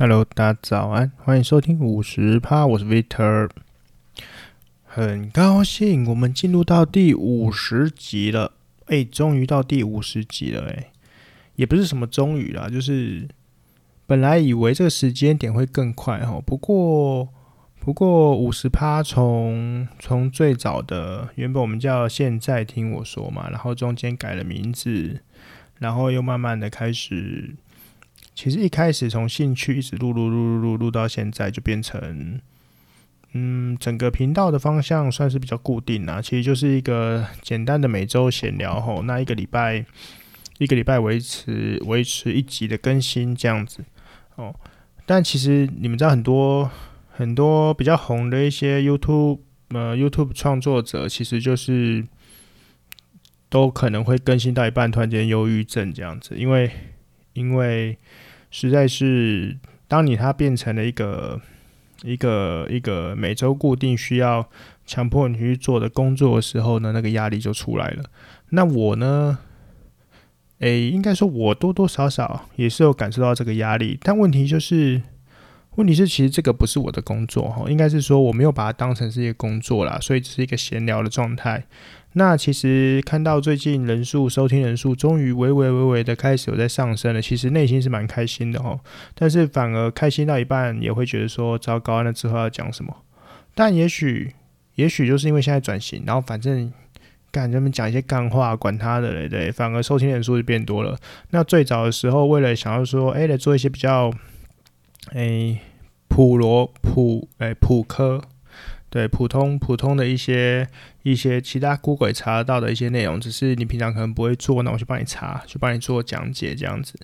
Hello，大家早安，欢迎收听五十趴，我是 Victor，很高兴我们进入到第五十集了，哎，终于到第五十集了，哎，也不是什么终于啦，就是本来以为这个时间点会更快哦，不过不过五十趴从从最早的原本我们叫现在听我说嘛，然后中间改了名字，然后又慢慢的开始。其实一开始从兴趣一直录录录录录录到现在，就变成，嗯，整个频道的方向算是比较固定啦。其实就是一个简单的每周闲聊吼，那一个礼拜一个礼拜维持维持一集的更新这样子哦。但其实你们知道很多很多比较红的一些 YouTube 呃 YouTube 创作者，其实就是都可能会更新到一半突然间忧郁症这样子，因为因为。实在是，当你它变成了一个一个一个每周固定需要强迫你去做的工作的时候呢，那个压力就出来了。那我呢，诶，应该说我多多少少也是有感受到这个压力，但问题就是。问题是，其实这个不是我的工作哈，应该是说我没有把它当成是一个工作啦，所以只是一个闲聊的状态。那其实看到最近人数、收听人数终于微微微微的开始有在上升了，其实内心是蛮开心的哈。但是反而开心到一半，也会觉得说糟糕，那之后要讲什么？但也许，也许就是因为现在转型，然后反正干他们讲一些干话，管他的嘞，对，反而收听人数就变多了。那最早的时候，为了想要说，哎，来做一些比较。诶，普罗普诶普科，对普通普通的一些一些其他股鬼查到的一些内容，只是你平常可能不会做，那我去帮你查，去帮你做讲解这样子。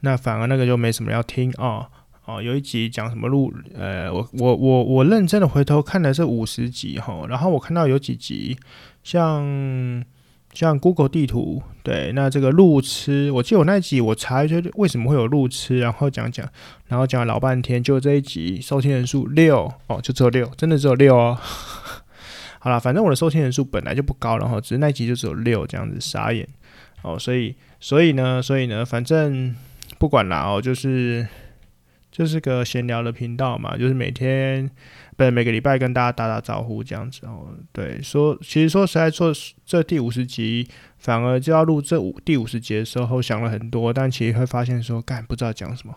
那反而那个就没什么要听哦哦，有一集讲什么路，呃，我我我我认真的回头看了这五十集吼，然后我看到有几集像。像 Google 地图，对，那这个路痴，我记得我那一集我查一下为什么会有路痴，然后讲讲，然后讲了老半天，就这一集收听人数六哦，就只有六，真的只有六哦。好了，反正我的收听人数本来就不高，然后只是那一集就只有六这样子，傻眼哦。所以，所以呢，所以呢，反正不管啦哦，就是就是个闲聊的频道嘛，就是每天。对，每个礼拜跟大家打打招呼这样子哦。对，说其实说实在，做这第五十集，反而就要录这五第五十集的时候，想了很多，但其实会发现说，干不知道讲什么。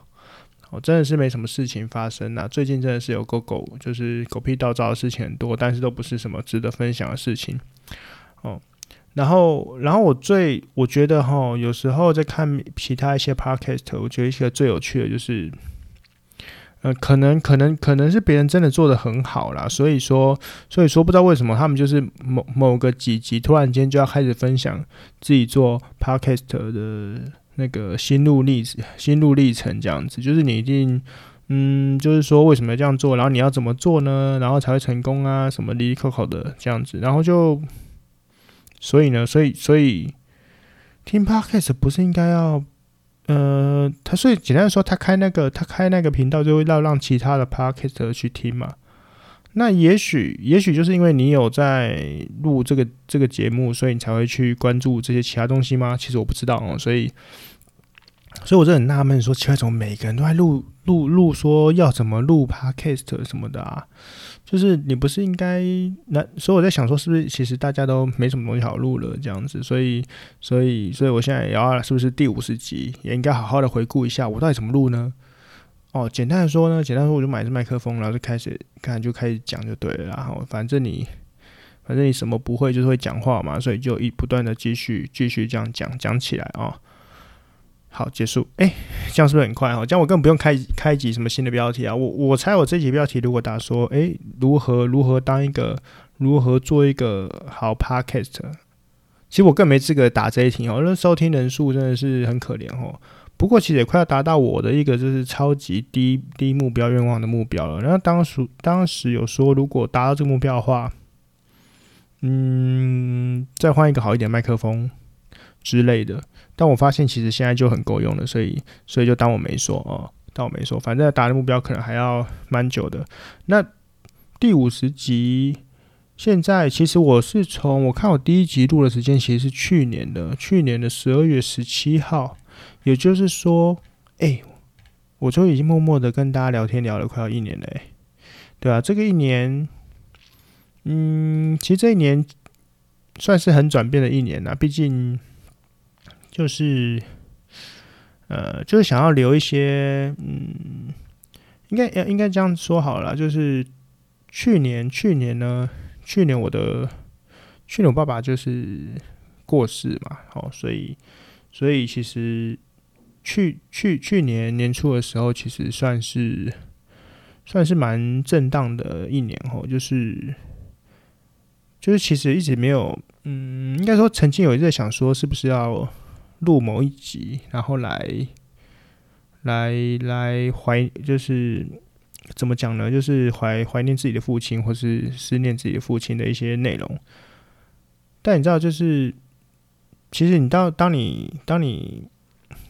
哦，真的是没什么事情发生呐。最近真的是有狗狗，就是狗屁倒灶的事情很多，但是都不是什么值得分享的事情。哦，然后，然后我最我觉得哈，有时候在看其他一些 podcast，我觉得一个最有趣的就是。呃，可能可能可能是别人真的做的很好啦，所以说所以说不知道为什么他们就是某某个几集突然间就要开始分享自己做 podcast 的那个心路历心路历程这样子，就是你一定嗯，就是说为什么要这样做，然后你要怎么做呢？然后才会成功啊，什么哩哩抠抠的这样子，然后就所以呢，所以所以听 podcast 不是应该要。呃，他所以简单说，他开那个他开那个频道，就会让让其他的 podcast 去听嘛。那也许也许就是因为你有在录这个这个节目，所以你才会去关注这些其他东西吗？其实我不知道哦，所以所以我就很纳闷，说奇怪，怎么每个人都在录录录说要怎么录 Podcast 什么的啊？就是你不是应该那，所以我在想说，是不是其实大家都没什么东西好录了这样子，所以所以所以我现在也要是不是第五十集也应该好好的回顾一下我到底怎么录呢？哦，简单的说呢，简单说我就买一支麦克风，然后就开始看就开始讲就对了，然后反正你反正你什么不会就是会讲话嘛，所以就一不断的继续继续这样讲讲起来啊。哦好，结束。哎、这样是不是很快哈？这样我根本不用开开一集什么新的标题啊。我我猜我这集标题如果打说，哎、如何如何当一个如何做一个好 podcast，其实我更没资格打这一题哦。那收听人数真的是很可怜哦。不过其实也快要达到我的一个就是超级低低目标愿望的目标了。然后当时当时有说，如果达到这个目标的话，嗯，再换一个好一点麦克风之类的。但我发现其实现在就很够用了，所以所以就当我没说哦，当我没说，反正达的目标可能还要蛮久的。那第五十集，现在其实我是从我看我第一集录的时间其实是去年的，去年的十二月十七号，也就是说，哎，我就已经默默的跟大家聊天聊了快要一年了，欸，对啊，这个一年，嗯，其实这一年算是很转变的一年呐，毕竟就是，呃，就是想要留一些，嗯，应该应该这样说好了，就是去年去年呢，去年我的去年我爸爸就是过世嘛，好，所以所以其实。去去去年年初的时候，其实算是算是蛮震荡的一年哦，就是就是其实一直没有，嗯，应该说曾经有一在想说，是不是要录某一集，然后来来来怀，就是怎么讲呢？就是怀怀念自己的父亲，或是思念自己父亲的一些内容。但你知道，就是其实你到当你当你。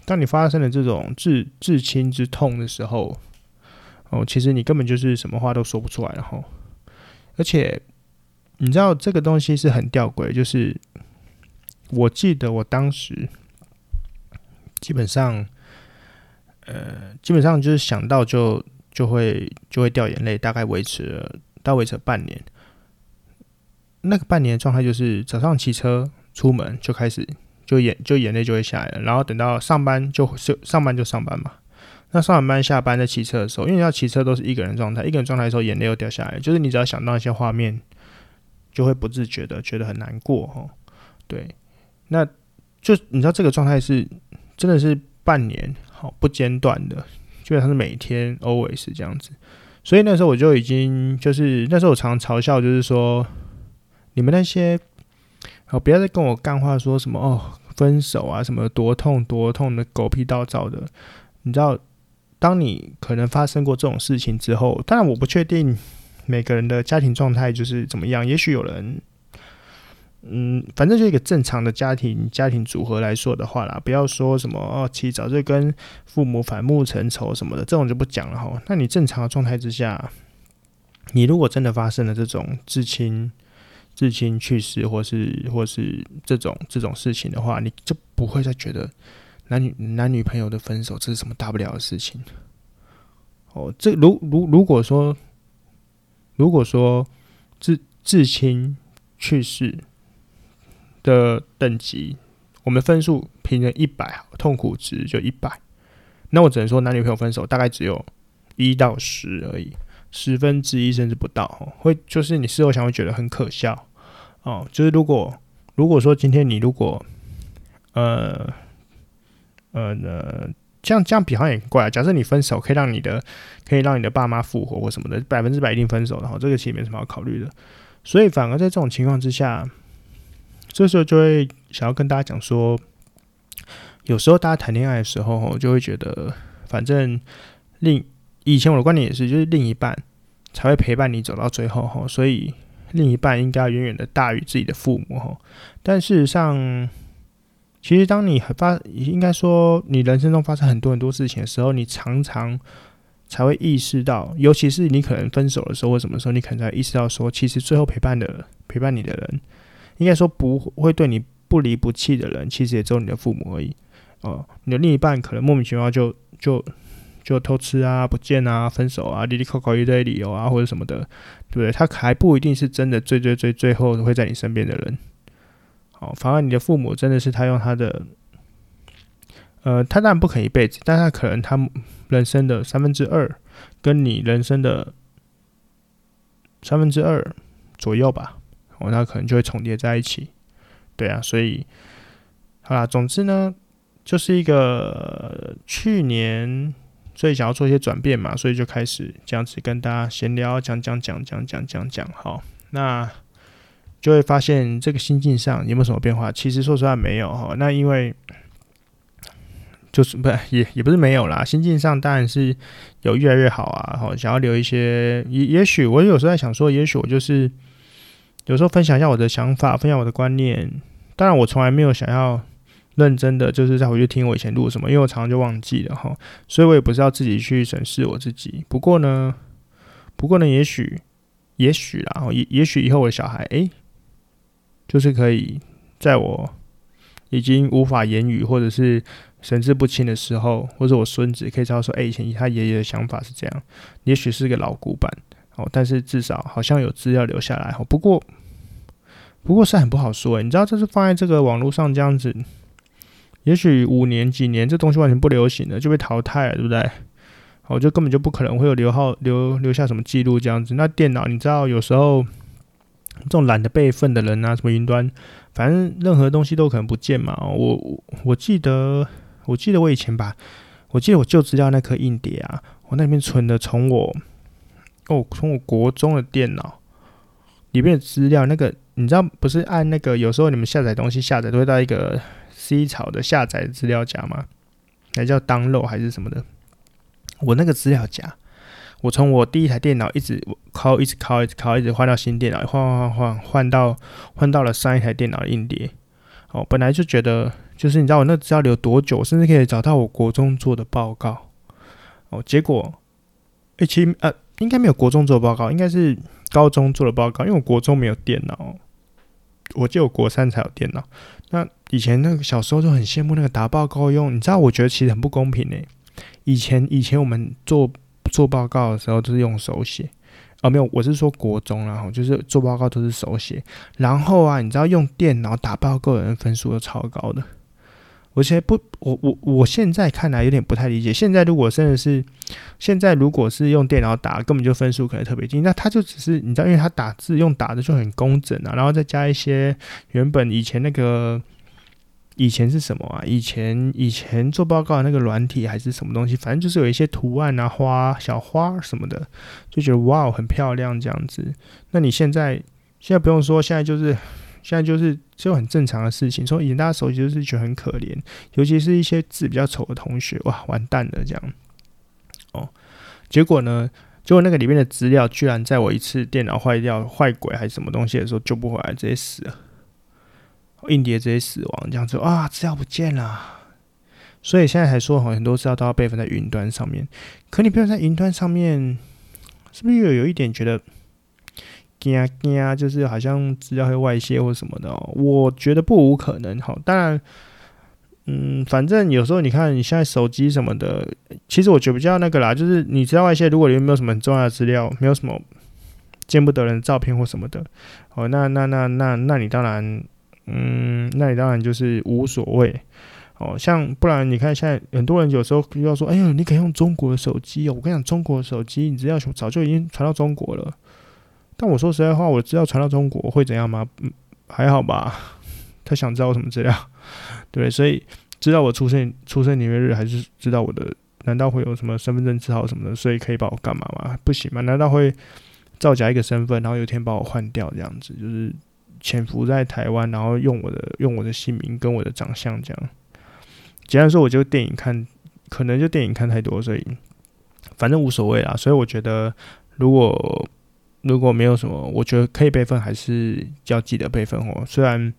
当你发生了这种至至亲之痛的时候，哦，其实你根本就是什么话都说不出来，然后，而且你知道这个东西是很吊诡，就是我记得我当时基本上，呃，基本上就是想到就就会就会掉眼泪，大概维持了大概维持了半年。那个半年的状态就是早上骑车出门就开始。就眼就眼泪就会下来了，然后等到上班就就上班就上班嘛。那上完班下班在骑车的时候，因为要骑车都是一个人状态，一个人状态的时候眼泪又掉下来，就是你只要想到一些画面，就会不自觉的觉得很难过哦。对，那就你知道这个状态是真的是半年好不间断的，基本上是每天 always 这样子。所以那时候我就已经就是那时候我常常嘲笑，就是说你们那些。哦，不要再跟我干话，说什么哦，分手啊，什么多痛多痛的狗屁倒灶的。你知道，当你可能发生过这种事情之后，当然我不确定每个人的家庭状态就是怎么样。也许有人，嗯，反正就一个正常的家庭家庭组合来说的话啦，不要说什么哦，起早就跟父母反目成仇什么的，这种就不讲了哈。那你正常的状态之下，你如果真的发生了这种至亲。至亲去世，或是或是这种这种事情的话，你就不会再觉得男女男女朋友的分手这是什么大不了的事情。哦，这如如如果说如果说至至亲去世的等级，我们分数评成一百，痛苦值就一百，那我只能说男女朋友分手大概只有一到十而已。十分之一甚至不到，会就是你事后想会觉得很可笑哦。就是如果如果说今天你如果呃呃呃这样这样比好像也怪。假设你分手可以让你的可以让你的爸妈复活或什么的，百分之百一定分手的话，这个其实没什么好考虑的。所以反而在这种情况之下，这时候就会想要跟大家讲说，有时候大家谈恋爱的时候，就会觉得反正另。以前我的观点也是，就是另一半才会陪伴你走到最后哈，所以另一半应该远远的大于自己的父母哈。但事实上，其实当你发，应该说你人生中发生很多很多事情的时候，你常常才会意识到，尤其是你可能分手的时候或什么时候，你可能才意识到说，其实最后陪伴的陪伴你的人，应该说不会对你不离不弃的人，其实也只有你的父母而已哦。你的另一半可能莫名其妙就就。就偷吃啊、不见啊、分手啊、哩哩抠抠一堆理由啊，或者什么的，对不对？他还不一定是真的最最最最后会在你身边的人。好，反而你的父母真的是他用他的，呃，他当然不可能一辈子，但他可能他人生的三分之二，跟你人生的三分之二左右吧。哦，那可能就会重叠在一起。对啊，所以好啦，总之呢，就是一个去年。所以想要做一些转变嘛，所以就开始这样子跟大家闲聊，讲讲讲讲讲讲讲。好，那就会发现这个心境上有没有什么变化？其实说实话没有哈。那因为就是不也也不是没有啦，心境上当然是有越来越好啊。好，想要留一些，也也许我有时候在想说，也许我就是有时候分享一下我的想法，分享我的观念。当然，我从来没有想要。认真的就是再回去听我以前录什么，因为我常常就忘记了哈，所以我也不是要自己去审视我自己。不过呢，不过呢，也许，也许啦，也也许以后我的小孩，诶，就是可以在我已经无法言语，或者是神志不清的时候，或者我孙子可以知道说，哎、以前他爷爷的想法是这样，也许是个老古板哦，但是至少好像有资料留下来哦。不过，不过是很不好说诶，你知道这是放在这个网络上这样子，也许五年几年这东西完全不流行了，就被淘汰了，对不对？我就根本就不可能会有留号留留下什么记录这样子。那电脑你知道有时候这种懒得备份的人啊，什么云端，反正任何东西都可能不见嘛。我我我记得我记得我以前把我记得我旧资料那颗硬碟啊，我那里面存的从我哦从我国中的电脑里面的资料，那个你知道不是按那个有时候你们下载东西下载都会到一个 C 槽的下载资料夹吗？那叫 download 还是什么的？我那个资料夹，我从我第一台电脑一直拷，一直拷，一直拷，一直换到新电脑，换换换换换到换到了上一台电脑的硬碟。哦，本来就觉得，就是你知道我那资料留多久，甚至可以找到我国中做的报告。哦，结果，诶，其实呃，应该没有国中做报告，应该是高中做的报告，因为我国中没有电脑，我记得我国三才有电脑。那以前那个小时候就很羡慕那个打报告用，你知道，我觉得其实很不公平诶。以前以前我们做做报告的时候都是用手写，哦，没有，我是说国中然后就是做报告都是手写，然后啊，你知道用电脑打报告的人分数都超高的。我现在不，我我我现在看来有点不太理解。现在如果真的是现在如果是用电脑打，根本就分数可能特别低。那他就只是你知道，因为他打字用打的就很工整啊，然后再加一些原本以前那个。以前是什么啊？以前以前做报告的那个软体还是什么东西？反正就是有一些图案啊、花、小花什么的，就觉得哇，很漂亮这样子。那你现在现在不用说，现在就是现在就是就很正常的事情。所以以前大家手机就是觉得很可怜，尤其是一些字比较丑的同学，哇，完蛋了这样。哦，结果呢？结果那个里面的资料居然在我一次电脑坏掉、坏鬼还是什么东西的时候救不回来，直接死了。硬碟直接死亡，这样子啊，资料不见了。所以现在还说好很多资料都要备份在云端上面。可你备份在云端上面，是不是又有一点觉得惊惊？就是好像资料会外泄或什么的哦。我觉得不无可能。好，当然，嗯，反正有时候你看你现在手机什么的，其实我觉得比较那个啦，就是你知道外泄，如果里面没有什么很重要的资料，没有什么见不得人的照片或什么的，哦，那那那那那你当然。嗯，那你当然就是无所谓哦。像不然，你看现在很多人有时候要说：“哎呀，你可以用中国的手机哦。”我跟你讲，中国的手机，你资料早就已经传到中国了。但我说实在话，我知道传到中国会怎样吗？嗯，还好吧。他想知道我什么资料，对，所以知道我出生出生年月日，还是知道我的？难道会有什么身份证字号什么的？所以可以把我干嘛吗？不行吗？难道会造假一个身份，然后有一天把我换掉这样子？就是。潜伏在台湾，然后用我的用我的姓名跟我的长相这样。简单说，我就电影看，可能就电影看太多，所以反正无所谓啦。所以我觉得，如果如果没有什么，我觉得可以备份，还是要记得备份哦。虽然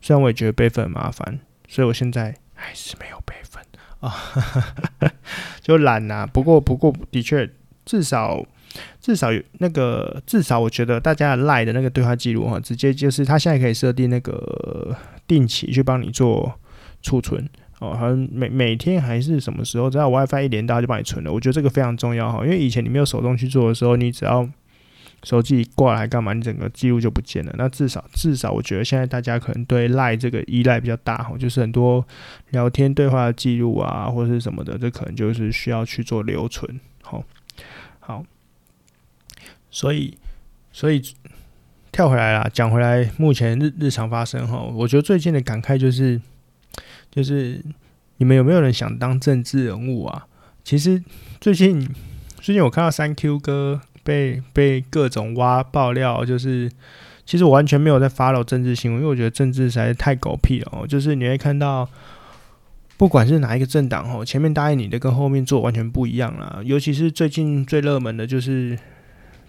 虽然我也觉得备份很麻烦，所以我现在还是没有备份啊，就懒呐。不过不过的确，至少。至少有那个，至少我觉得大家赖的那个对话记录哈，直接就是他现在可以设定那个定期去帮你做储存哦，好像每每天还是什么时候，只要 WiFi 一连到就帮你存了。我觉得这个非常重要哈，因为以前你没有手动去做的时候，你只要手机挂来干嘛，你整个记录就不见了。那至少至少我觉得现在大家可能对赖这个依赖比较大哈，就是很多聊天对话的记录啊或者是什么的，这可能就是需要去做留存。好，好。所以，所以跳回来啦，讲回来，目前日日常发生哈，我觉得最近的感慨就是，就是你们有没有人想当政治人物啊？其实最近，最近我看到三 Q 哥被被各种挖爆料，就是其实我完全没有在 follow 政治新闻，因为我觉得政治实在是太狗屁了哦。就是你会看到，不管是哪一个政党哦，前面答应你的跟后面做完全不一样啦。尤其是最近最热门的就是。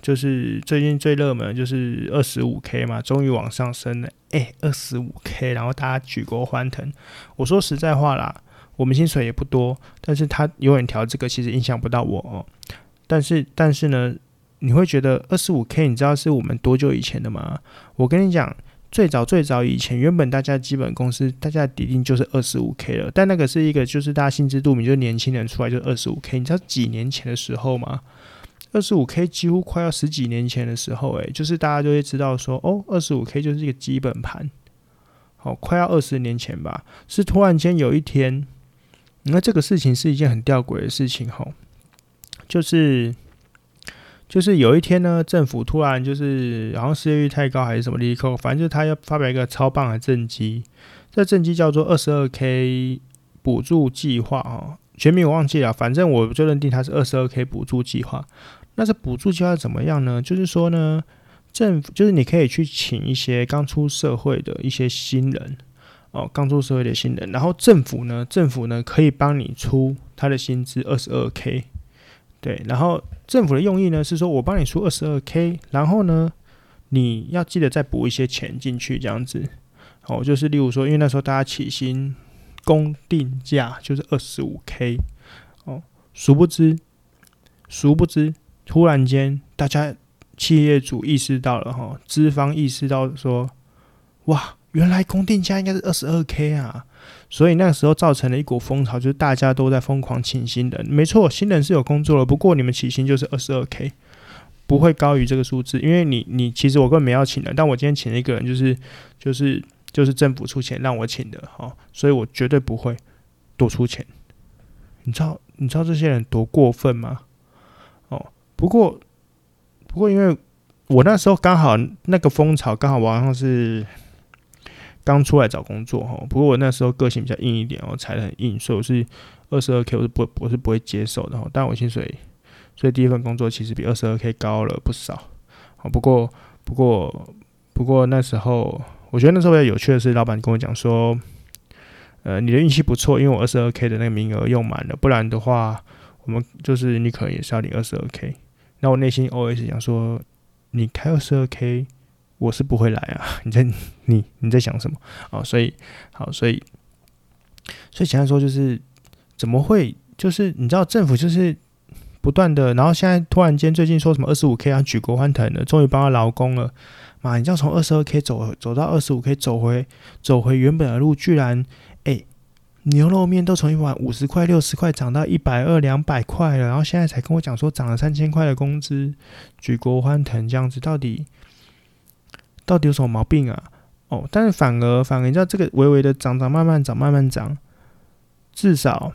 就是最近最热门的就是二十五 K 嘛，终于往上升了。哎，二十五 K，然后大家举国欢腾。我说实在话啦，我们薪水也不多，但是他永远调这个，其实影响不到我哦。但是，但是呢，你会觉得二十五 K，你知道是我们多久以前的吗？我跟你讲，最早最早以前，原本大家基本工资大家底定就是二十五 K 了，但那个是一个就是大家心知肚明，就是年轻人出来就二十五 K。你知道几年前的时候吗？二十五 K 几乎快要十几年前的时候，诶，就是大家就会知道说，哦，二十五 K 就是一个基本盘。好，快要二十年前吧，是突然间有一天，那这个事情是一件很吊诡的事情，吼，就是。就是有一天呢，政府突然就是好像失业率太高还是什么利扣，反正就是他要发表一个超棒的政绩，这政绩叫做二十二 K 补助计划哦，全名我忘记了，反正我就认定它是二十二 K 补助计划。那这补助计划怎么样呢？就是说呢，政府就是你可以去请一些刚出社会的一些新人哦，刚出社会的新人，然后政府呢，政府呢可以帮你出他的薪资二十二 K。对，然后政府的用意呢是说，我帮你出二十二 K，然后呢，你要记得再补一些钱进去，这样子。哦，就是例如说，因为那时候大家起薪公定价就是二十五 K，哦，殊不知，殊不知，突然间大家企业主意识到了哈，资方意识到说，哇，原来公定价应该是二十二 K 啊。所以那个时候造成了一股风潮，就是大家都在疯狂请新人。没错，新人是有工作了，不过你们起薪就是二十二 K，不会高于这个数字。因为你你其实我根本没要请人，但我今天请了一个人，就是就是就是政府出钱让我请的哈，所以我绝对不会多出钱。你知道你知道这些人多过分吗？哦，不过不过因为我那时候刚好那个风潮刚好好像是。刚出来找工作哈，不过我那时候个性比较硬一点哦，踩得很硬，所以我是二十二 K，我是不我是不会接受的哈。但我薪水，所以第一份工作其实比二十二 K 高了不少。好，不过不过不过那时候，我觉得那时候比较有趣的是，老板跟我讲说，呃，你的运气不错，因为我二十二 K 的那个名额用满了，不然的话，我们就是你可能也是要领二十二 K。那我内心 OS 想说，你开二十二 K。我是不会来啊！你在你你在想什么？哦，所以好，所以所以简单说就是怎么会？就是你知道政府就是不断的，然后现在突然间最近说什么二十五 K 啊，举国欢腾了，终于帮他劳工了妈？你知道从二十二 K 走走到二十五 K，走回走回原本的路，居然哎、牛肉面都从一碗五十块六十块涨到一百二两百块了，然后现在才跟我讲说涨了三千块的工资，举国欢腾这样子，到底？到底有什么毛病啊？哦，但是反而反而你知道这个微微的涨涨，慢慢涨，慢慢涨，至少，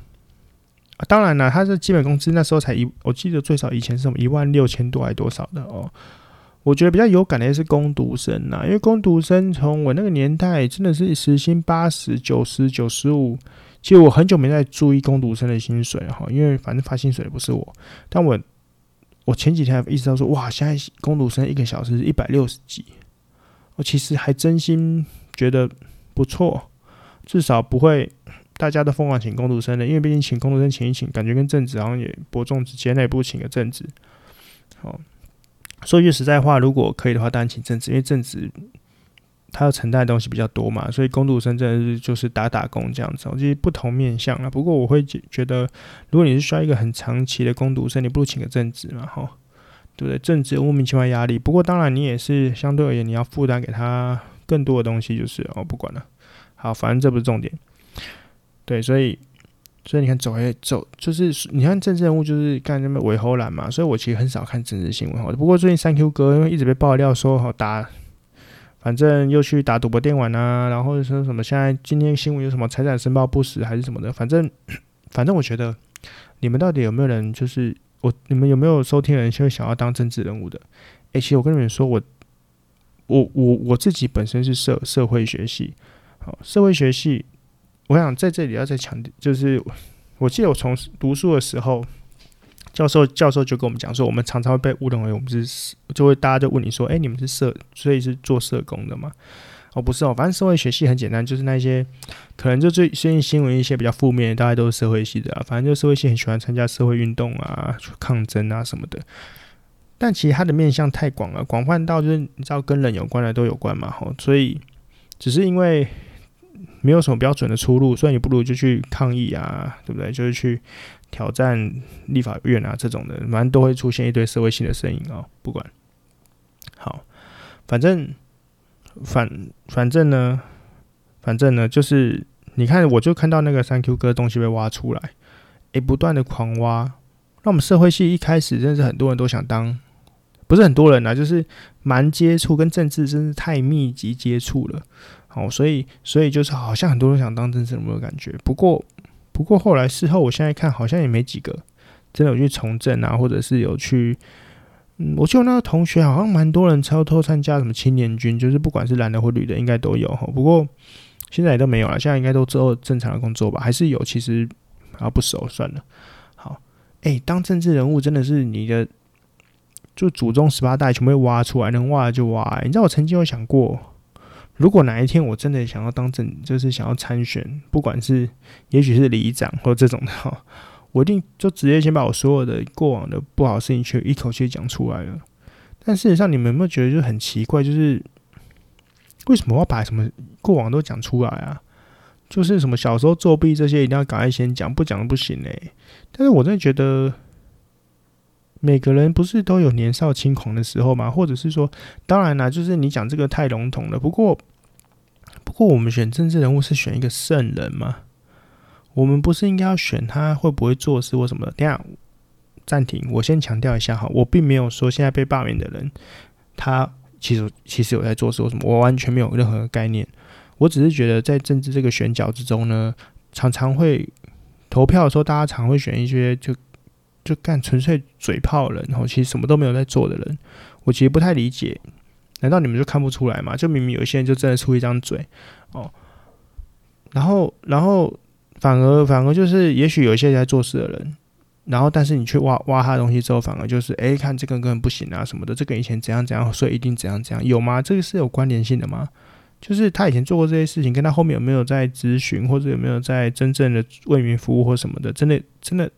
啊、当然了，他的基本工资那时候才一，我记得最少以前是什么一万六千多还多少的哦。我觉得比较有感的是工读生呐，因为工读生从我那个年代真的是时薪八十九十九十五，其实我很久没在注意工读生的薪水哈，因为反正发薪水的不是我，但我我前几天还意识到说，哇，现在工读生一个小时一百六十几。我其实还真心觉得不错，至少不会大家都疯狂请工读生的，因为毕竟请工读生请一请，感觉跟正职好像也伯仲之间，那也不如请个正职。好，说句实在话，如果可以的话，当然请正职，因为正职他要承担的东西比较多嘛，所以工读生真的是就是打打工这样子，我觉得不同面向啊。不过我会觉得，如果你是需要一个很长期的工读生，你不如请个正职嘛，哈。对不对？政治莫名其妙压力，不过当然你也是相对而言，你要负担给他更多的东西，就是哦，不管了。好，反正这不是重点。对，所以所以你看走哎走，就是你看政治人物就是干什么尾后蓝嘛，所以我其实很少看政治新闻哈。不过最近三 Q 哥因为一直被爆料说好打，反正又去打赌博电玩啊，然后说什么现在今天新闻有什么财产申报不实还是什么的，反正反正我觉得你们到底有没有人就是。我你们有没有收听人现在想要当政治人物的？诶，其实我跟你们说，我我我我自己本身是社社会学系，好，社会学系，我想在这里要再强调，就是我记得我从读书的时候，教授教授就跟我们讲说，我们常常会被误认为我们是，就会大家就问你说，诶，你们是社，所以是做社工的吗？哦，不是哦，反正社会学系很简单，就是那些可能就最最近新闻一些比较负面的，大概都是社会系的啊。反正就社会系很喜欢参加社会运动啊、抗争啊什么的。但其实它的面向太广了，广泛到就是你知道跟人有关的都有关嘛。吼，所以只是因为没有什么标准的出路，所以你不如就去抗议啊，对不对？就是去挑战立法院啊这种的，反正都会出现一堆社会性的声音哦。不管好，反正。反反正呢，反正呢，就是你看，我就看到那个三 Q 哥东西被挖出来，诶，不断的狂挖。那我们社会系一开始真是很多人都想当，不是很多人啊，就是蛮接触跟政治真是太密集接触了，哦，所以所以就是好像很多人想当政治人物的感觉。不过不过后来事后，我现在看好像也没几个真的有去从政啊，或者是有去。嗯，我记得那个同学好像蛮多人偷偷参加什么青年军，就是不管是蓝的或绿的，应该都有哈。不过现在也都没有了，现在应该都做正常的工作吧？还是有？其实啊，不熟算了。好，哎、欸，当政治人物真的是你的，就祖宗十八代全部挖出来，能挖就挖、你知道我曾经有想过，如果哪一天我真的想要当政，就是想要参选，不管是也许是里长或这种的哈。我一定就直接先把我所有的过往的不好事情全一口气讲出来了。但事实上，你们有没有觉得就很奇怪？就是为什么要把什么过往都讲出来啊？就是什么小时候作弊这些一定要赶快先讲，不讲不行嘞、但是我真的觉得，每个人不是都有年少轻狂的时候吗？或者是说，当然啦，就是你讲这个太笼统了。不过，不过我们选政治人物是选一个圣人嘛？我们不是应该要选他会不会做事或什么的？等下暂停，我先强调一下哈，我并没有说现在被罢免的人他其实其实有在做事或什么，我完全没有任何概念。我只是觉得在政治这个选角之中呢，常常会投票的时候，大家常会选一些就就干纯粹嘴炮人，然后其实什么都没有在做的人。我其实不太理解，难道你们就看不出来吗？就明明有些人就真的出一张嘴哦，然后然后。反而，反而就是，也许有一些在做事的人，然后，但是你去挖挖他的东西之后，反而就是，哎，看这个根本不行啊，什么的，这个以前怎样怎样，所以一定怎样怎样，有吗？这个是有关联性的吗？就是他以前做过这些事情，跟他后面有没有在咨询，或者有没有在真正的为民服务或什么的，真的，真的，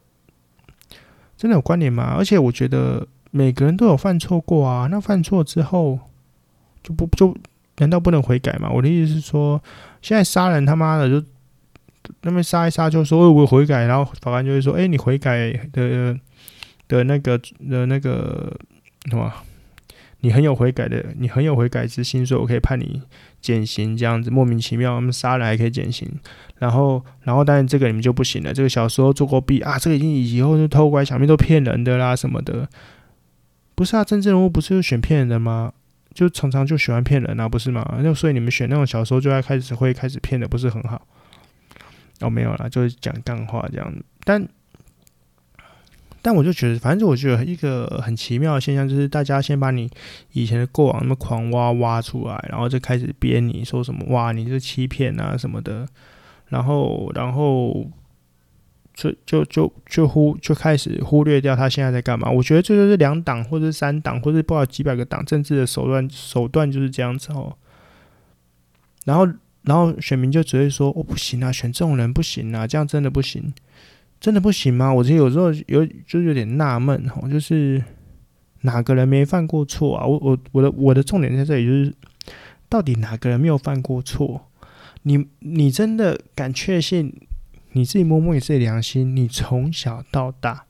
真的有关联吗？而且我觉得每个人都有犯错过啊，那犯错之后就不就难道不能悔改吗？我的意思是说，现在杀人他妈的就。那边杀一杀就说我悔改，然后法官就会说：“哎，你悔改的的那个的那个什么？你很有悔改的，你很有悔改之心，所以我可以判你减刑。这样子莫名其妙，他们杀人还可以减刑。然后，然后，但是这个你们就不行了。这个小时候做过弊啊，这个已经以后就偷拐抢骗都骗人的啦什么的。不是啊，政治人物不是就选骗人的吗？就常常就喜欢骗人啊，不是吗？那所以你们选那种小时候就要开始会开始骗的，不是很好？”哦，没有啦，就是讲干话这样。但，但我就觉得，反正我觉得一个很奇妙的现象，就是大家先把你以前的过往那么狂挖挖出来，然后就开始编你说什么哇，你是欺骗啊什么的，然后，然后就就就就忽就开始忽略掉他现在在干嘛。我觉得这就是两党或者三党或者不知道几百个党政治的手段手段就是这样子哦。然后。然后选民就只会说：“哦，不行啊，选这种人不行啊，这样真的不行，真的不行吗？”我其实有时候有就有点纳闷哈，就是哪个人没犯过错啊？我我我的我的重点在这里，就是到底哪个人没有犯过错？你你真的敢确信？你自己摸摸你自己良心，你从小到大，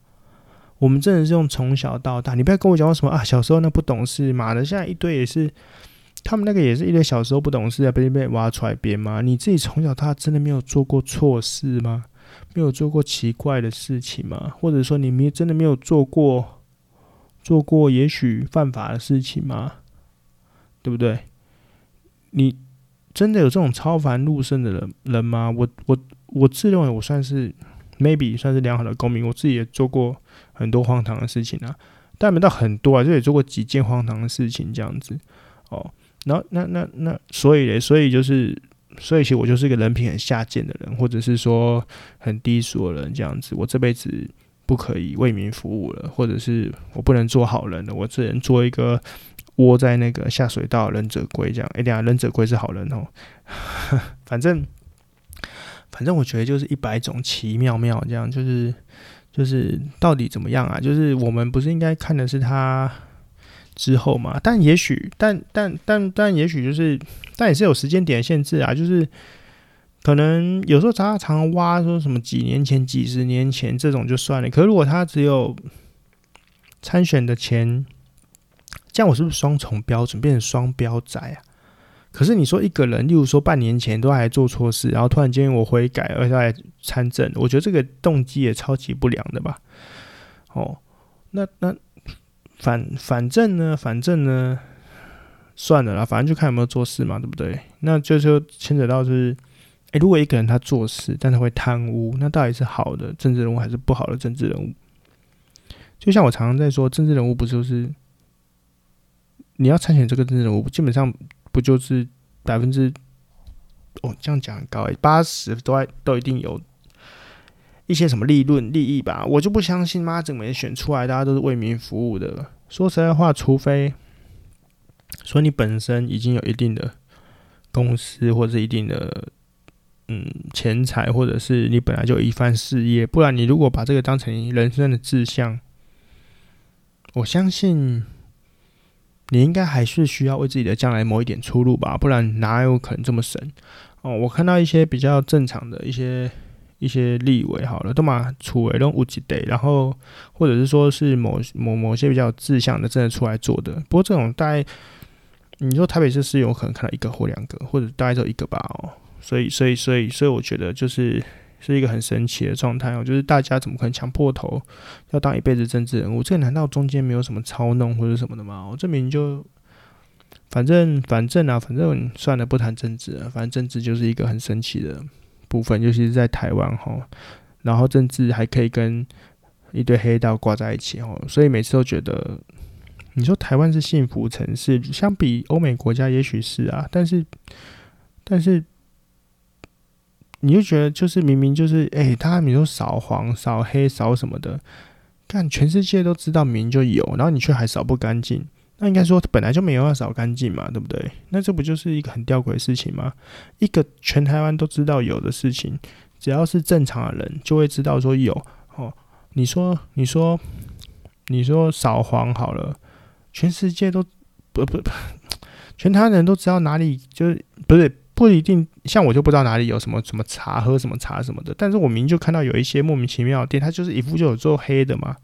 我们真的是用从小到大，你不要跟我讲什么啊，小时候那不懂事，妈的，现在一堆也是。他们那个也是一堆小时候不懂事啊，被被挖出来编吗？你自己从小到大真的没有做过错事吗？没有做过奇怪的事情吗？或者说你没真的没有做过做过也许犯法的事情吗？对不对？你真的有这种超凡入圣的人人吗？我我我自认为我算是 maybe 算是良好的公民，我自己也做过很多荒唐的事情啊，但没到很多啊，就也做过几件荒唐的事情这样子哦。那那那，那所以，所以就是，所以其实我就是一个人品很下贱的人，或者是说很低俗的人这样子。我这辈子不可以为民服务了，或者是我不能做好人了，我只能做一个窝在那个下水道忍者龟这样。哎，等下忍者龟是好人哦。反正反正我觉得就是一百种奇妙妙这样，就是就是到底怎么样啊？就是我们不是应该看的是他。之后嘛，但也许，但但但但也许就是，但也是有时间点限制啊。就是可能有时候常常挖说什么几年前、几十年前这种就算了。可是如果他只有参选的钱，这样我是不是双重标准变成双标仔啊？可是你说一个人，例如说半年前都还做错事，然后突然间我悔改而且还参政，我觉得这个动机也超级不良的吧？哦，那那反反正呢，反正呢，算了啦，反正就看有没有做事嘛，对不对？那就就牵扯到是，哎、如果一个人他做事，但他会贪污，那到底是好的政治人物还是不好的政治人物？就像我常常在说，政治人物不就是你要参选这个政治人物，基本上。不就是百分之哦，这样讲很高诶，八十都都一定有一些什么利润利益吧？我就不相信妈，整没选出来，大家都是为民服务的。说实在话，除非说你本身已经有一定的公司或者一定的嗯钱财，或者是你本来就有一番事业，不然你如果把这个当成人生的志向，我相信。你应该还是需要为自己的将来谋一点出路吧，不然哪有可能这么神哦？我看到一些比较正常的一些一些立委，好了，都嘛出为都无几得，然后或者是说是某某某些比较志向的，真的出来做的。不过这种大概你说台北市是有可能看到一个或两个，或者大概只有一个吧哦。所以所以所以所以我觉得就是。是一个很神奇的状态哦，就是大家怎么可能抢破头要当一辈子政治人物？这难道中间没有什么操弄或者什么的吗？我证明就反正反正啊，反正算了，不谈政治了。反正政治就是一个很神奇的部分，尤其是在台湾哈。然后政治还可以跟一堆黑道挂在一起哦，所以每次都觉得，你说台湾是幸福城市，相比欧美国家也许是啊，但是但是。你就觉得就是明明就是哎，他比如说扫黄、扫黑、扫什么的，看全世界都知道明明就有，然后你却还扫不干净，那应该说本来就没有要扫干净嘛，对不对？那这不就是一个很吊诡的事情吗？一个全台湾都知道有的事情，只要是正常的人就会知道说有哦。你说你说你说扫黄好了，全世界都不不，全台湾人都知道哪里就是不是。不一定，像我就不知道哪里有什么什么茶喝什么茶什么的，但是我明就看到有一些莫名其妙的店，它就是一副就有做黑的嘛，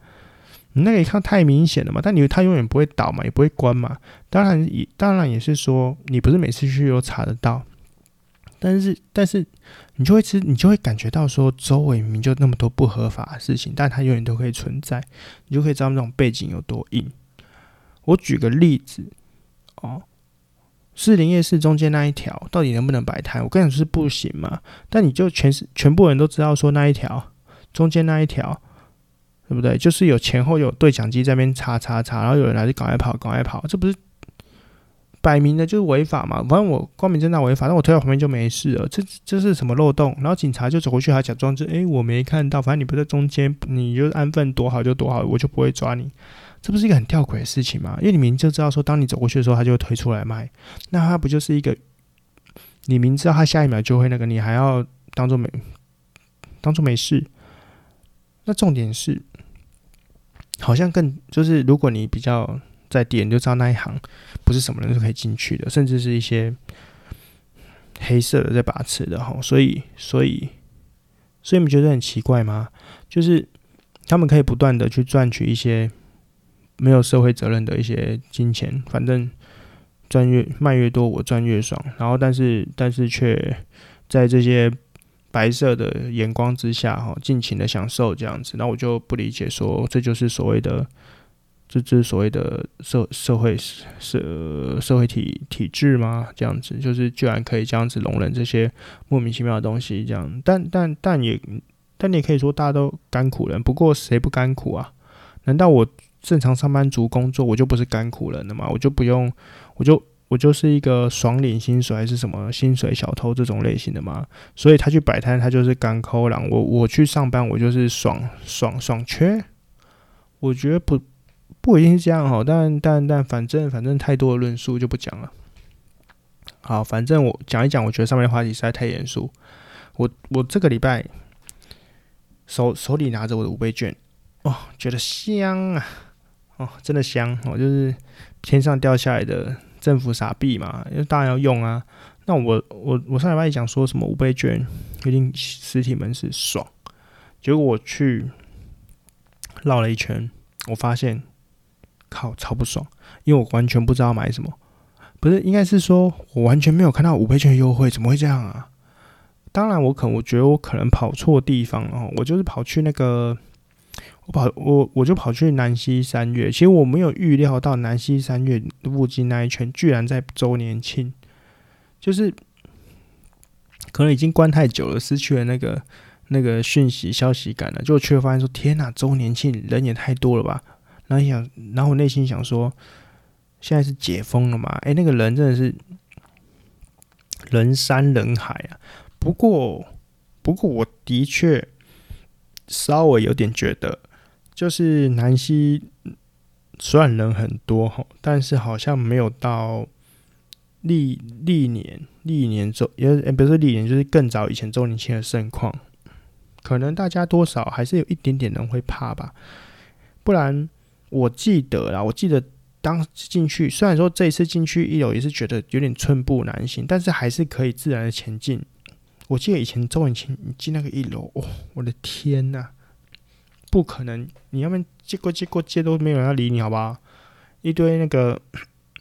你那个一看太明显了嘛，但你它永远不会倒嘛，也不会关嘛，当然也当然也是说你不是每次去都查得到，但是但是你就会吃，你就会感觉到说周围明明就那么多不合法的事情，但它永远都可以存在，你就可以知道那种背景有多硬。我举个例子哦。士林夜市中间那一条到底能不能摆摊？我跟你说是不行嘛。但你就全是全部人都知道说那一条中间那一条，对不对？就是有前后有对讲机在那边查查查，然后有人来就赶快跑，赶快跑，这不是摆明的就是违法嘛？反正我光明正大违法，但我推到旁边就没事了。这这是什么漏洞？然后警察就走过去，还假装就诶，我没看到，反正你不在中间，你就安分躲好就躲好，我就不会抓你。这不是一个很吊诡的事情吗？因为你明明就知道说，当你走过去的时候，他就会推出来卖，那他不就是一个？你明知道他下一秒就会那个，你还要当做没当做没事？那重点是，好像更就是，如果你比较在点，就知道那一行不是什么人都可以进去的，甚至是一些黑色的在把持的哈。所以，所以，所以你们觉得很奇怪吗？就是他们可以不断的去赚取一些。没有社会责任的一些金钱，反正赚越卖越多，我赚越爽。然后，但是但是却在这些白色的眼光之下，哈，尽情的享受这样子。那我就不理解，说这就是所谓的，这这是所谓的社社会社社会体体制吗？这样子，就是居然可以这样子容忍这些莫名其妙的东西，这样。但但但也，但你也可以说大家都甘苦人，不过谁不甘苦啊？难道我？正常上班族工作，我就不是甘苦人了吗？我就不用，我就我就是一个爽领薪水还是什么薪水小偷这种类型的嘛？所以他去摆摊，他就是甘苦人。我我去上班，我就是爽爽爽缺。我觉得不不一定是这样哈，但但但反正反正太多的论述就不讲了。好，反正我讲一讲，我觉得上面的话题实在太严肃。我我这个礼拜手手里拿着我的五倍券，哦，觉得香啊！哦，真的香哦，就是天上掉下来的政府傻币嘛，因为当然要用啊。那我我我上礼拜讲说什么五倍券一定实体门市爽，结果我去绕了一圈，我发现靠超不爽，因为我完全不知道买什么。不是，应该是说我完全没有看到五倍券优惠，怎么会这样啊？当然，我可能我觉得我可能跑错地方了，我就是跑去那个，我跑我我就跑去南溪三月，其实我没有预料到南溪三月附近那一圈居然在周年庆，就是可能已经关太久了，失去了那个那个讯息消息感了，就却发现说天哪，周年庆人也太多了吧？然后想，然后我内心想说。现在是解封了嘛？哎、那个人真的是人山人海啊。不过，不过我的确稍微有点觉得，就是南溪虽然人很多哈，但是好像没有到历历年历年周，也、欸、不是历年，就是更早以前周年庆的盛况。可能大家多少还是有一点点人会怕吧。不然，我记得啦，我记得。当进去，虽然说这一次进去一楼也是觉得有点寸步难行，但是还是可以自然的前进。我记得以前周年庆进那个一楼，哦，我的天呐，不可能！你要不然接过接过接都没有人要理你，好不好？一堆那个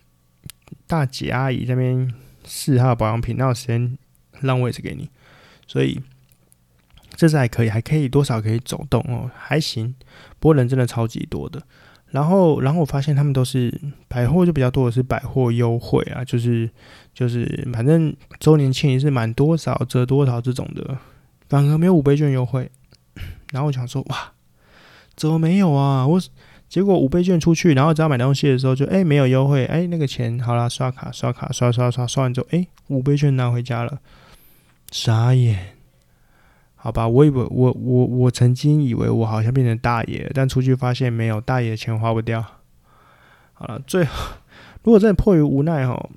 大姐阿姨那边试她的保养品，哪有时间让位置给你？所以这次还可以，还可以多少可以走动哦，还行。不过人真的超级多的。然后，然后我发现他们都是百货，就比较多的是百货优惠啊，就是就是反正周年庆也是满多少折多少这种的，反而没有五倍券优惠。然后我想说，哇，怎么没有啊？我结果五倍券出去，然后只要买东西的时候就哎没有优惠，哎那个钱好啦，刷卡刷卡刷刷刷刷完之后，哎五倍券拿回家了，傻眼。好吧，我以为我我我曾经以为我好像变成大爷，但出去发现没有，大爷的钱花不掉。好了，最后如果真的迫于无奈哈，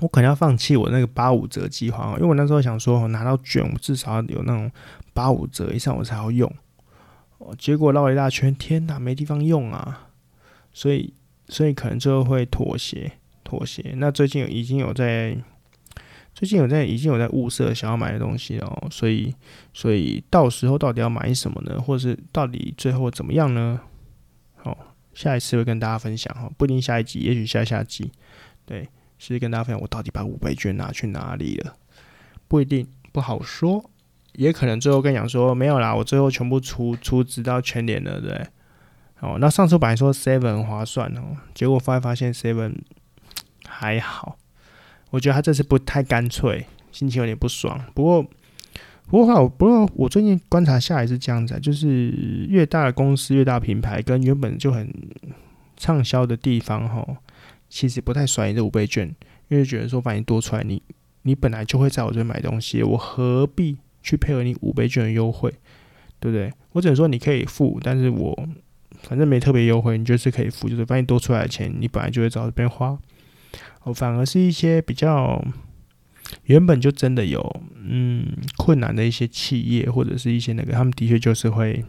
我可能要放弃我那个八五折计划，因为我那时候想说拿到券，我至少要有那种八五折以上我才要用。结果绕了一大圈，天哪，没地方用啊！所以所以可能最后会妥协妥协。那最近已经有在。最近有在已经有在物色想要买的东西哦，所以所以到时候到底要买什么呢？或者是到底最后怎么样呢？好，下一次会跟大家分享哈，不一定下一集，也许下下集，对，是跟大家分享我到底把五倍券拿去哪里了，不一定不好说，也可能最后跟你讲说没有啦，我最后全部出出资到全年了，对，哦，那上次本来说 seven 划算哦，结果发发现 seven 还好。我觉得他这次不太干脆，心情有点不爽。不过，不过话，不过我最近观察下来是这样子，就是越大的公司、越大品牌，跟原本就很畅销的地方，哈，其实不太甩你这五倍券，因为觉得说，反正多出来，你你本来就会在我这边买东西，我何必去配合你五倍券的优惠，对不对？我只能说你可以付，但是我反正没特别优惠，你就是可以付，就是反正多出来的钱，你本来就会找这边花。哦反而是一些比较原本就真的有嗯困难的一些企业，或者是一些那个，他们的确就是会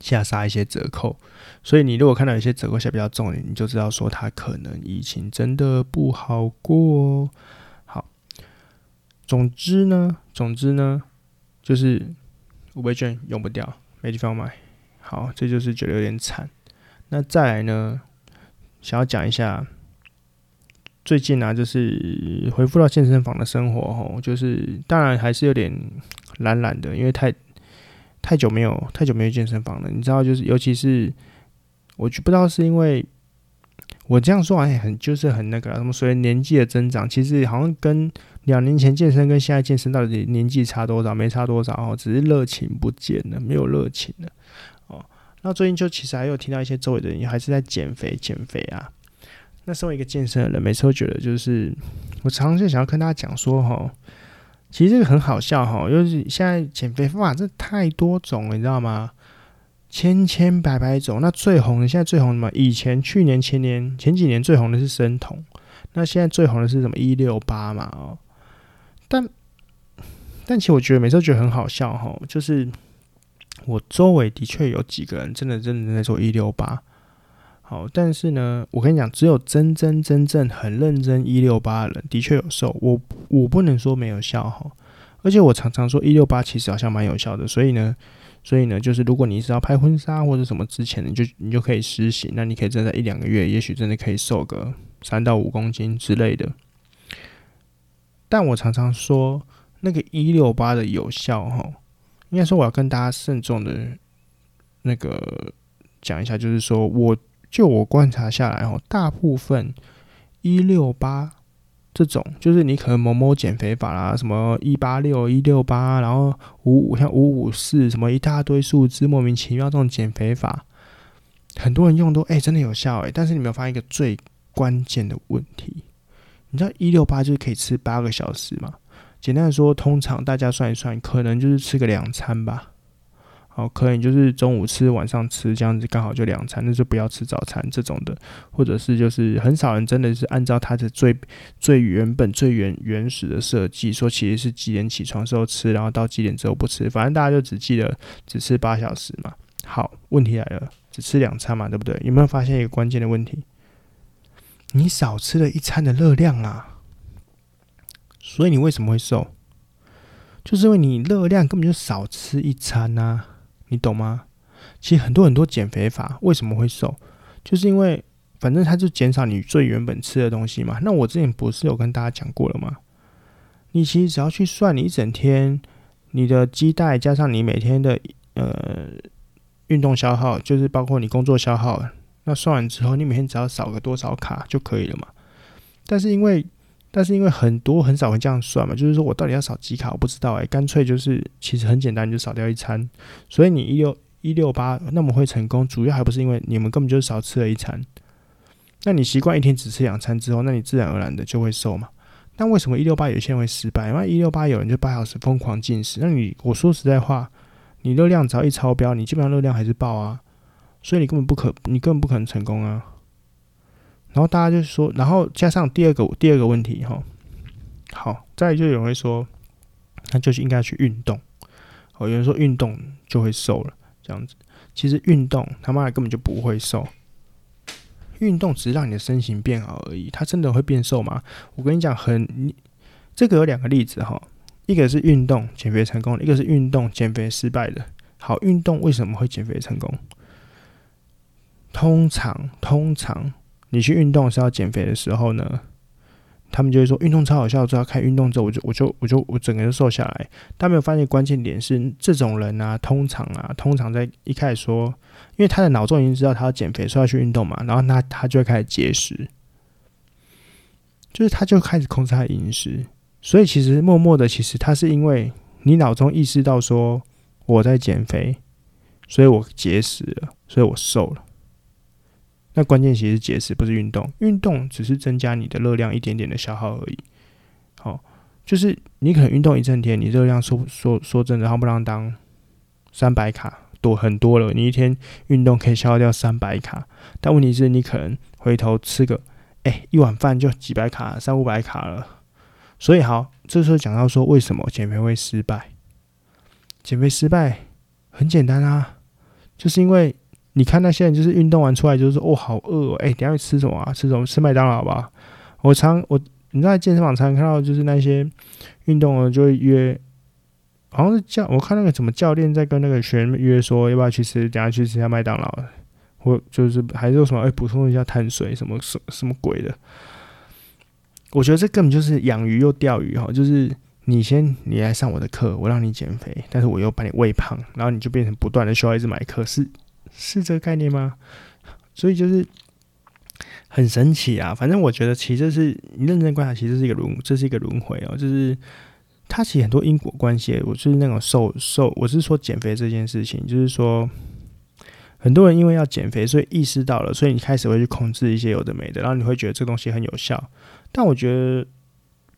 下杀一些折扣。所以你如果看到有些折扣下比较重，你就知道说他可能疫情真的不好过。总之呢，总之呢，就是五倍券用不掉，没地方买。好，这就是觉得有点惨。那再来呢，想要讲一下。最近啊，就是恢复到健身房的生活哦，就是当然还是有点懒懒的，因为太太久没有太久没有健身房了。你知道，就是尤其是我就不知道是因为我这样说好像很就是很那个什么，随着年纪的增长，其实好像跟两年前健身跟现在健身到底年纪差多少？没差多少哦，只是热情不见了，没有热情了哦。那最近就其实还有听到一些周围的人还是在减肥减肥啊。那身为一个健身的人，每次都觉得就是，我常常就想要跟大家讲说，哈，其实这个很好笑，哈，就是现在减肥方法这太多种了，你知道吗？千千百百种。那最红的，现在最红的嘛，以前、去年、前年、前几年最红的是生酮，那现在最红的是什么一六八嘛，哦，但但其实我觉得每次都觉得很好笑，哈，就是我周围的确有几个人真的真的在做一六八。好，但是呢，我跟你讲，只有真真真正很认真一六八的人，的确有瘦。我我不能说没有效哈，而且我常常说一六八其实好像蛮有效的。所以呢，所以呢，就是如果你是要拍婚纱或者什么之前，你就你就可以实行。那你可以真的一两个月，也许真的可以瘦个三到五公斤之类的。但我常常说，那个一六八的有效哈，应该说我要跟大家慎重的那个讲一下，就是说我就我观察下来哦，大部分一六八这种，就是你可能某某减肥法啦，什么一八六、一六八，然后五五像五五四，什么一大堆数字莫名其妙这种减肥法，很多人用都哎、真的有效哎，但是你没有发现一个最关键的问题？你知道一六八就是可以吃八个小时嘛？简单的说，通常大家算一算，可能就是吃个两餐吧。好，可能就是中午吃，晚上吃，这样子刚好就两餐，那就不要吃早餐这种的，或者是就是很少人真的是按照他的最最原本最原原始的设计，说其实是几点起床时候吃，然后到几点之后不吃，反正大家就只记得只吃八小时嘛。好，问题来了，只吃两餐嘛，对不对？有没有发现一个关键的问题？你少吃了一餐的热量啊，所以你为什么会瘦？就是因为你热量根本就少吃一餐啊，你懂吗？其实很多很多减肥法为什么会瘦，就是因为反正它就减少你最原本吃的东西嘛。那我之前不是有跟大家讲过了吗？你其实只要去算你一整天你的基带加上你每天的呃运动消耗，就是包括你工作消耗。那算完之后，你每天只要少个多少卡就可以了嘛？但是因为，但是因为很多很少会这样算嘛，就是说我到底要少几卡，我不知道哎、干脆就是其实很简单，你就少掉一餐。所以你一六一六八那么会成功，主要还不是因为你们根本就是少吃了一餐。那你习惯一天只吃两餐之后，那你自然而然的就会瘦嘛。那为什么一六八有些人会失败？因为一六八有人就八小时疯狂进食，那你我说实在话，你热量只要一超标，你基本上热量还是爆啊。所以你根本不可，你根本不可能成功啊！然后大家就是说，然后加上第二个第二个问题哈，好，再就有人会说，那就是应该去运动。哦，有人说运动就会瘦了，这样子，其实运动他妈的根本就不会瘦，运动只是让你的身形变好而已，它真的会变瘦吗？我跟你讲，很，这个有两个例子哈，一个是运动减肥成功，一个是运动减肥失败的。好，运动为什么会减肥成功？通常，通常你去运动是要减肥的时候呢，他们就会说运动超有效，之后开运动之后，我就我就我就我整个人瘦下来。但没有发现关键点是，这种人啊，通常啊，通常在一开始说，因为他的脑中已经知道他要减肥，说要去运动嘛，然后那他，他就会开始节食，就是他就开始控制他的饮食。所以其实默默的，其实他是因为你脑中意识到说我在减肥，所以我节食了，所以我瘦了。那关键其实节食，不是运动。运动只是增加你的热量一点点的消耗而已。好，就是你可能运动一整天，你热量说说说真的，夯不啷当三百卡多很多了。你一天运动可以消耗掉三百卡，但问题是你可能回头吃个哎、一碗饭就几百卡，三五百卡了。所以好，这时候讲到说为什么减肥会失败？减肥失败很简单啊，就是因为。你看那些人，就是运动完出来就是说，哦，好饿哦，哎，等下吃什么啊？吃什么？吃麦当劳吧。我常我你在健身房常看到，就是那些运动了就会约，好像是教我看那个什么教练在跟那个学员约说，要不要去吃？等下去吃一下麦当劳，或就是还是有什么哎，补充一下碳水，什么什么什么鬼的。我觉得这根本就是养鱼又钓鱼哈，就是你先你来上我的课，我让你减肥，但是我又把你喂胖，然后你就变成不断的需要一直买课是。是这个概念吗？所以就是很神奇啊！反正我觉得，其实是你认真观察，其实是一个轮，这是一个轮回哦。就是它其实很多因果关系。我是那种瘦瘦，我是说减肥这件事情，就是说很多人因为要减肥，所以意识到了，所以你开始会去控制一些有的没的，然后你会觉得这东西很有效。但我觉得，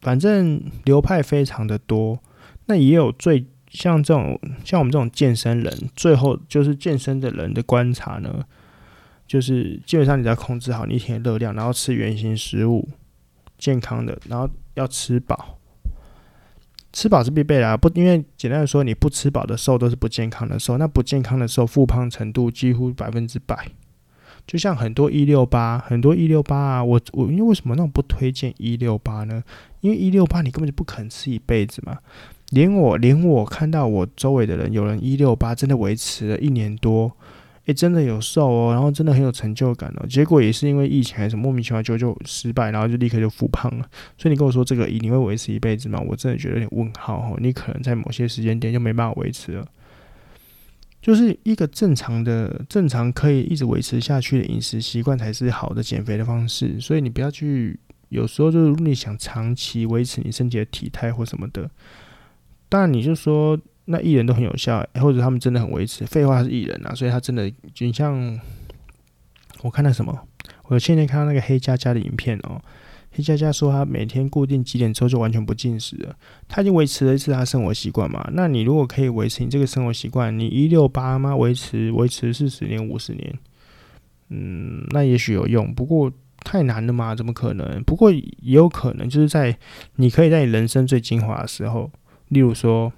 反正流派非常的多，那也有最。像这种像我们这种健身人，最后就是健身的人的观察呢，就是基本上你只要控制好你一天的热量，然后吃原型食物，健康的，然后要吃饱，吃饱是必备的啊。不，因为简单的说，你不吃饱的瘦都是不健康的瘦，那不健康的瘦，复胖程度几乎百分之百。就像很多一六八，很多一六八啊，我我因为为什么那么不推荐一六八呢？因为一六八你根本就不可能吃一辈子嘛。连我连我看到我周围的人，有人一六八真的维持了一年多，诶，真的有瘦哦，然后真的很有成就感哦。结果也是因为疫情还是莫名其妙就就失败，然后就立刻就复胖了。所以你跟我说这个你会维持一辈子吗？我真的觉得有点问号哦。你可能在某些时间点就没办法维持了。就是一个正常的、正常可以一直维持下去的饮食习惯才是好的减肥的方式。所以你不要去，有时候就是如果你想长期维持你身体的体态或什么的，当然你就说。那艺人都很有效，或者他们真的很维持。废话是艺人啊，所以他真的就像我看到什么，我前天看到那个黑佳佳的影片哦、黑佳佳说他每天固定几点之后就完全不进食了，他已经维持了一次他生活习惯嘛。那你如果可以维持你这个生活习惯，你一六八吗？维持维持四十年五十年，嗯，那也许有用。不过太难了嘛，怎么可能？不过也有可能就是在你可以在你人生最精华的时候，例如说。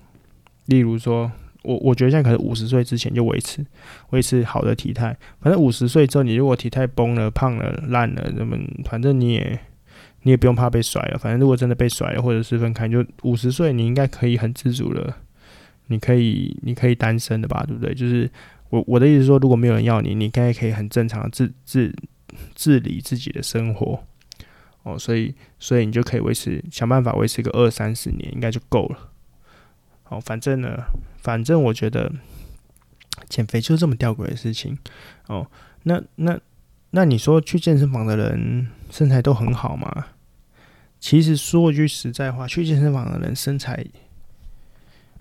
例如说，我我觉得现在可能五十岁之前就维持维持好的体态。反正五十岁之后，你如果体态崩了、胖了、烂了，那么反正你也你也不用怕被甩了。反正如果真的被甩了，或者是分开，就五十岁你应该可以很自主了。你可以你可以单身的吧，对不对？就是我我的意思说，如果没有人要你，你应该可以很正常的自自自理自己的生活。哦，所以所以你就可以维持想办法维持个二三十年，应该就够了。哦，反正呢，反正我觉得减肥就这么吊诡的事情。哦，那那那你说去健身房的人身材都很好吗？其实说句实在话，去健身房的人身材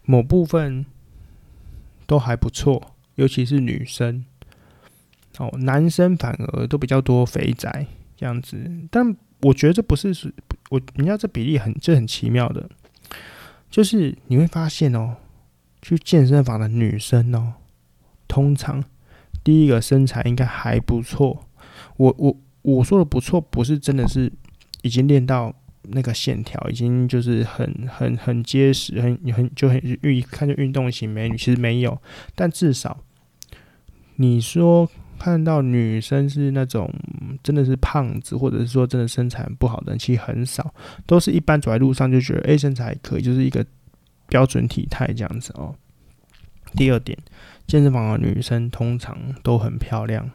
某部分都还不错，尤其是女生。哦，男生反而都比较多肥宅这样子。但我觉得这不是是，我人家这比例很这很奇妙的。就是你会发现哦，去健身房的女生哦，通常第一个身材应该还不错。我我我说的不错，不是真的是已经练到那个线条，已经就是很很很结实，很很就很一看就运动型美女。其实没有，但至少你说。看到女生是那种真的是胖子，或者是说真的身材不好的人，其实很少，都是一般走在路上就觉得，哎、身材可以，就是一个标准体态这样子哦。第二点，健身房的女生通常都很漂亮，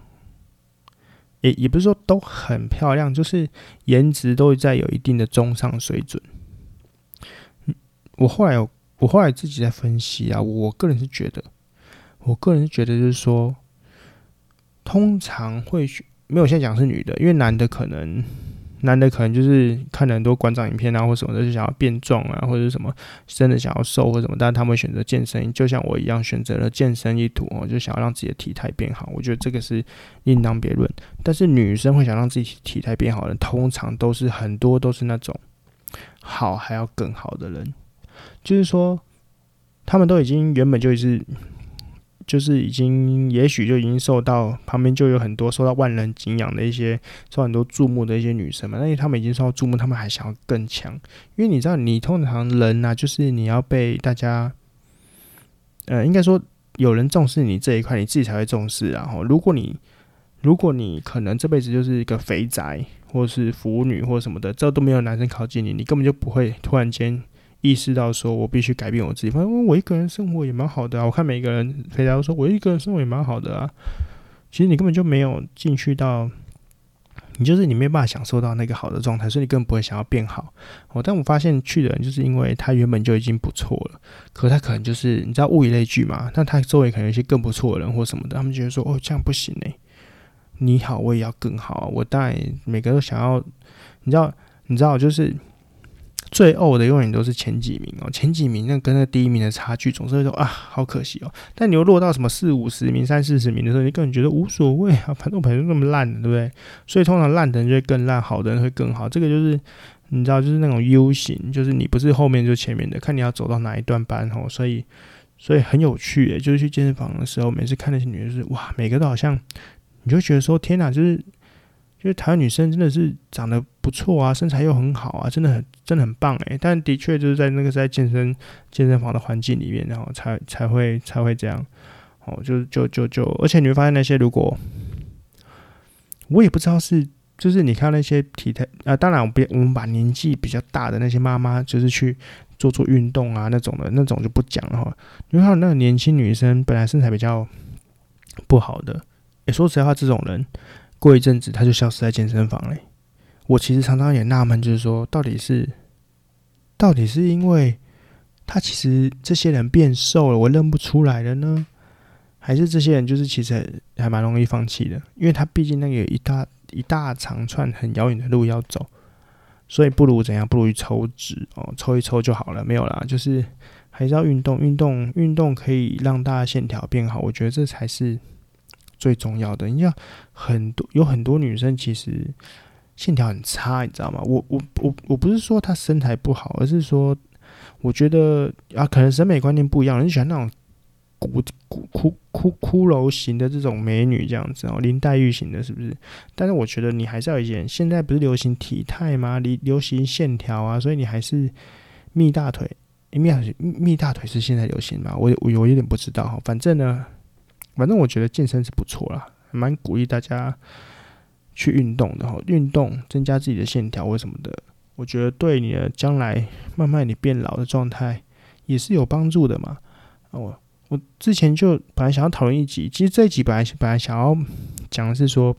也也不是说都很漂亮，就是颜值都在有一定的中上水准。我后来有，我后来自己在分析啊，我个人是觉得，我个人是觉得就是说。通常会没有现在讲是女的，因为男的可能，男的可能就是看了很多馆长影片啊，或什么的，就想要变壮啊，或者什么真的想要瘦或什么，但是他们选择健身，就像我一样选择了健身一途哦，就想要让自己的体态变好。我觉得这个是另当别论。但是女生会想让自己体态变好的，通常都是很多都是那种好还要更好的人，就是说他们都已经原本就是。就是已经，也许就已经受到旁边就有很多受到万人敬仰的一些，受很多注目的一些女生嘛。那他们已经受到注目，他们还想要更强。因为你知道，你通常人呐、啊，就是你要被大家，呃，应该说有人重视你这一块，你自己才会重视。然后，如果你如果你可能这辈子就是一个肥宅，或是腐女，或什么的，这都没有男生靠近你，你根本就不会突然间。意识到说，我必须改变我自己。反正我一个人生活也蛮好的啊。我看每个人回答说，我一个人生活也蛮好的啊。其实你根本就没有进去到，你就是你没办法享受到那个好的状态，所以你根本不会想要变好。哦，但我发现去的人就是因为他原本就已经不错了，可他可能就是你知道物以类聚嘛，那他周围可能有一些更不错的人或什么的，他们觉得说，哦，这样不行欸，你好，我也要更好。我当然每个都想要，你知道，你知道就是。最欧的永远都是前几名哦，前几名那跟那第一名的差距总是会说啊，好可惜哦。但你又落到什么四五十名、三四十名的时候，你根本觉得无所谓啊，反正我本身那么烂，对不对？所以通常烂的人就会更烂，好的人会更好。这个就是你知道，就是那种 U 型，就是你不是后面就是前面的，看你要走到哪一段班哦。所以，所以很有趣诶，就是去健身房的时候，每次看那些女的，就是哇，每个都好像，你就觉得说天哪，就是。就是台湾女生真的是长得不错啊，身材又很好啊，真的很真的很棒诶。但的确就是在那个在健身健身房的环境里面，然后才才会才会这样哦。就就就就，而且你会发现那些如果我也不知道是就是你看那些体态啊，当然我们我们把年纪比较大的那些妈妈就是去做做运动啊那种的那种就不讲了哈。你看那个年轻女生本来身材比较不好的。诶，说实在话，这种人过一阵子他就消失在健身房嘞。我其实常常也纳闷，就是说，到底是到底是因为他其实这些人变瘦了，我认不出来了呢？还是这些人就是其实还蛮容易放弃的？因为他毕竟那个一大一大长串很遥远的路要走，所以不如怎样？不如抽脂哦，抽一抽就好了。没有啦，就是还是要运动，运动，运动可以让大家线条变好。我觉得这才是最重要的。你像很多有很多女生其实。线条很差，你知道吗？我我我我不是说她身材不好，而是说我觉得啊，可能审美观念不一样，人喜欢那种骨骨骷骷骷髅型的这种美女这样子哦，林黛玉型的，是不是？但是我觉得你还是要一点，现在不是流行体态吗？流流行线条啊，所以你还是蜜大腿，蜜大腿蜜大腿是现在流行吗？我我我有点不知道，反正呢，反正我觉得健身是不错啦，蛮鼓励大家。去运动的哈，运动增加自己的线条或什么的，我觉得对你的将来慢慢你变老的状态也是有帮助的嘛。我我之前就本来想要讨论一集，其实这一集本来本来想要讲的是说，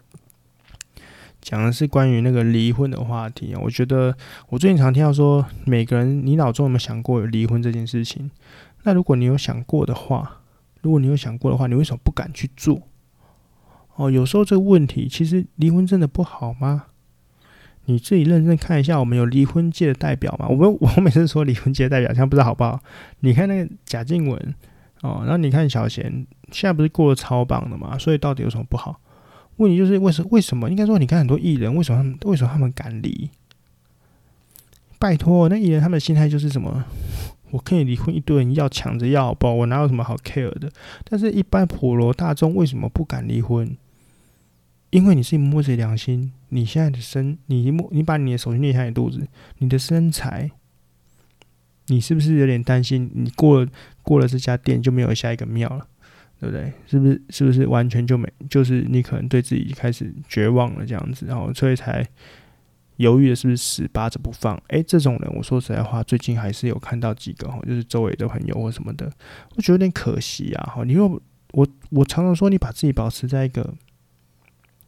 讲的是关于那个离婚的话题啊。我觉得我最近常听到说，每个人你脑中有没有想过有离婚这件事情？那如果你有想过的话，如果你有想过的话，你为什么不敢去做？哦，有时候这个问题，其实离婚真的不好吗？你自己认真看一下，我们有离婚界的代表吗？我们 我每次说离婚界的代表，这样不知道好不好？你看那个贾静雯哦，然后你看小贤，现在不是过得超棒的吗？所以到底有什么不好？问题就是为什为什么？应该说，你看很多艺人，为什么他们为什么他们敢离？拜托，那艺人他们的心态就是什么？我可以离婚，一堆人要抢着要，不，我哪有什么好 care 的？但是，一般普罗大众为什么不敢离婚？因为你是摸着良心，你现在的身，你摸，你把你的手去捏下你肚子，你的身材，你是不是有点担心？你过了过了这家店就没有下一个庙了，对不对？是不是？是不是完全就没？就是你可能对自己开始绝望了这样子，然后所以才。犹豫的是不是死扒着不放？哎、欸，这种人，我说实在话，最近还是有看到几个哈，就是周围的朋友或什么的，我觉得有点可惜啊。哈，你又我我常常说，你把自己保持在一个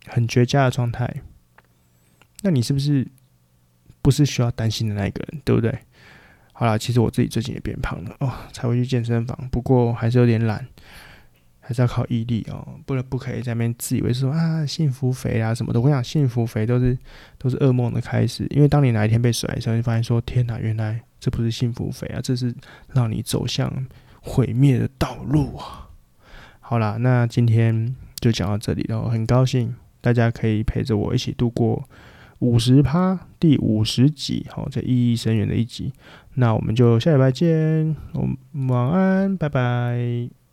很绝佳的状态，那你是不是不是需要担心的那一个人，对不对？好啦，其实我自己最近也变胖了哦，才会去健身房，不过还是有点懒。还是要靠毅力哦，不能不可以在那边自以为是说啊幸福肥啊什么的。我想幸福肥都是都是噩梦的开始，因为当你哪一天被甩的时候，你发现说天哪，原来这不是幸福肥啊，这是让你走向毁灭的道路啊。好啦，那今天就讲到这里了，很高兴大家可以陪着我一起度过五十趴第五十集，好，这意义深远的一集。那我们就下礼拜见，我们晚安，拜拜。